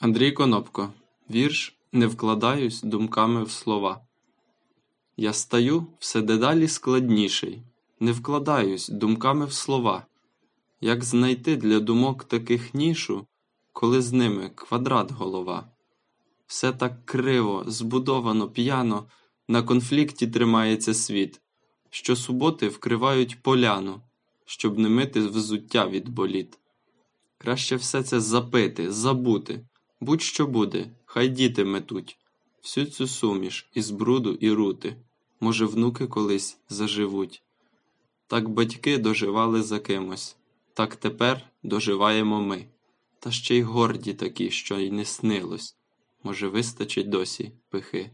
Андрій Конопко. Вірш Не вкладаюсь думками в слова. Я стаю все дедалі складніший, не вкладаюсь думками в слова. Як знайти для думок таких нішу, коли з ними квадрат голова? Все так криво, збудовано, п'яно, на конфлікті тримається світ, що суботи вкривають поляну, щоб не мити взуття від боліт. Краще все це запити, забути, будь-що буде, хай діти метуть, всю цю суміш із бруду і рути, може, внуки колись заживуть. Так батьки доживали за кимось, так тепер доживаємо ми, та ще й горді такі, що й не снилось, може, вистачить досі пихи.